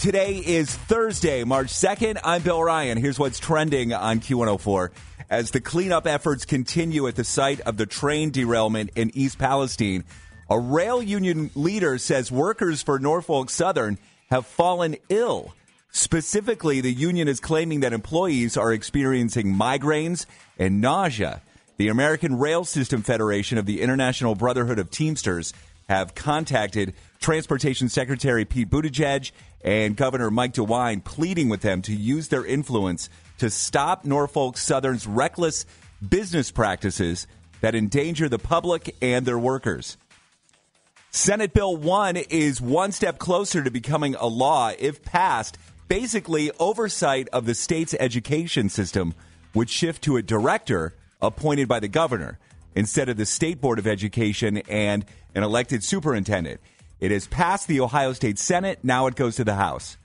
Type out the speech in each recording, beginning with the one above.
Today is Thursday, March 2nd. I'm Bill Ryan. Here's what's trending on Q104. As the cleanup efforts continue at the site of the train derailment in East Palestine, a rail union leader says workers for Norfolk Southern have fallen ill. Specifically, the union is claiming that employees are experiencing migraines and nausea. The American Rail System Federation of the International Brotherhood of Teamsters have contacted Transportation Secretary Pete Buttigieg and Governor Mike DeWine, pleading with them to use their influence to stop Norfolk Southern's reckless business practices that endanger the public and their workers. Senate Bill 1 is one step closer to becoming a law if passed. Basically, oversight of the state's education system would shift to a director appointed by the governor instead of the State Board of Education and an elected superintendent. It has passed the Ohio State Senate. Now it goes to the House.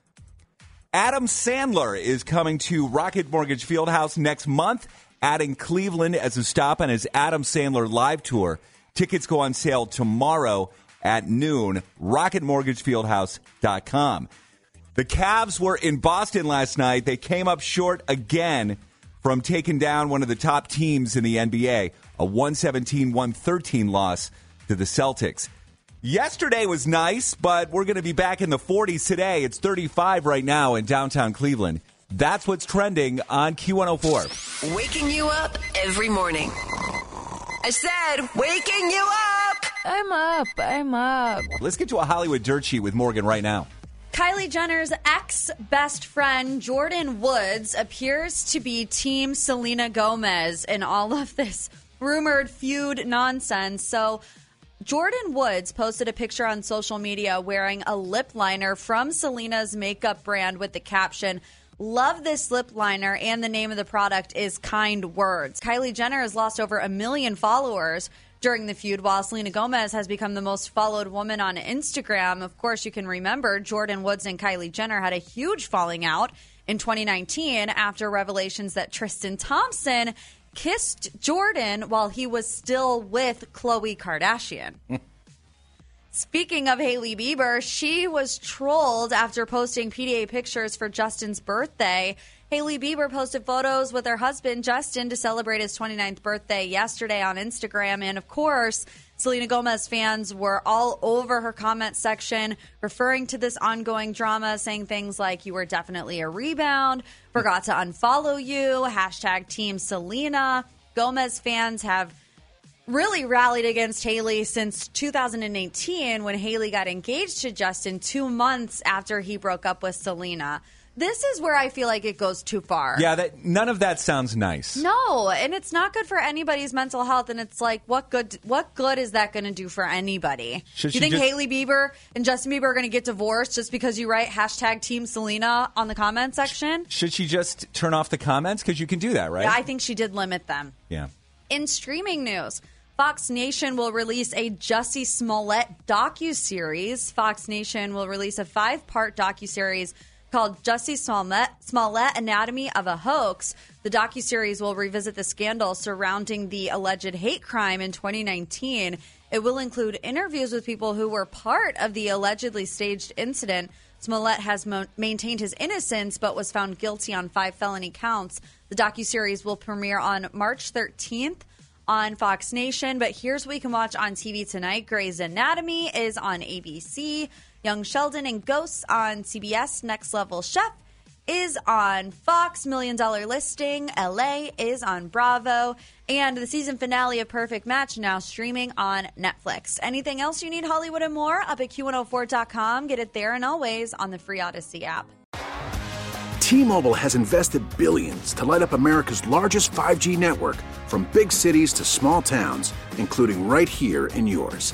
Adam Sandler is coming to Rocket Mortgage Fieldhouse next month, adding Cleveland as a stop on his Adam Sandler live tour. Tickets go on sale tomorrow at noon. RocketMortgageFieldhouse.com. The Cavs were in Boston last night. They came up short again from taking down one of the top teams in the NBA, a 117 113 loss to the Celtics. Yesterday was nice, but we're going to be back in the 40s today. It's 35 right now in downtown Cleveland. That's what's trending on Q104. Waking you up every morning. I said, waking you up. I'm up. I'm up. Let's get to a Hollywood dirt sheet with Morgan right now. Kylie Jenner's ex best friend, Jordyn Woods, appears to be Team Selena Gomez in all of this rumored feud nonsense. So, Jordyn Woods posted a picture on social media wearing a lip liner from Selena's makeup brand with the caption, Love this lip liner, and the name of the product is Kind Words. Kylie Jenner has lost over a million followers during the feud, while Selena Gomez has become the most followed woman on Instagram. Of course, you can remember Jordyn Woods and Kylie Jenner had a huge falling out in 2019 after revelations that Tristan Thompson kissed Jordyn while he was still with Khloe Kardashian. Hmm. Speaking of Hailey Bieber, she was trolled after posting PDA pictures for Justin's birthday. Hailey Bieber posted photos with her husband Justin to celebrate his 29th birthday yesterday on Instagram. And of course, Selena Gomez fans were all over her comment section, referring to this ongoing drama, saying things like, You were definitely a rebound, forgot to unfollow you, hashtag Team Selena. Gomez fans have really rallied against Hailey since 2018 when Hailey got engaged to Justin two months after he broke up with Selena. This is where I feel like it goes too far. Yeah, that none of that sounds nice. No, and it's not good for anybody's mental health. And it's like, what good? What good is that going to do for anybody? Should you think just- Hailey Bieber and Justin Bieber are going to get divorced just because you write hashtag Team Selena on the comment section? Should she just turn off the comments? Because you can do that, right? Yeah, I think she did limit them. yeah. In streaming news, Fox Nation will release a Jussie Smollett docu-series. Fox Nation will release a five-part docu-series called Jussie Smollett, Smollett Anatomy of a Hoax. The docu-series will revisit the scandal surrounding the alleged hate crime in 2019. It will include interviews with people who were part of the allegedly staged incident. Smollett has mo- maintained his innocence but was found guilty on five felony counts. The docu-series will premiere on March 13th on Fox Nation. But here's what we can watch on TV tonight Grey's Anatomy is on ABC. Young Sheldon and Ghosts on CBS. Next Level Chef is on Fox. Million Dollar Listing LA is on Bravo. And the season finale of Perfect Match now streaming on Netflix. Anything else you need, Hollywood and more? Up at Q104.com. Get it there and always on the free Audacy app. T-Mobile has invested billions to light up America's largest 5G network from big cities to small towns, including right here in yours.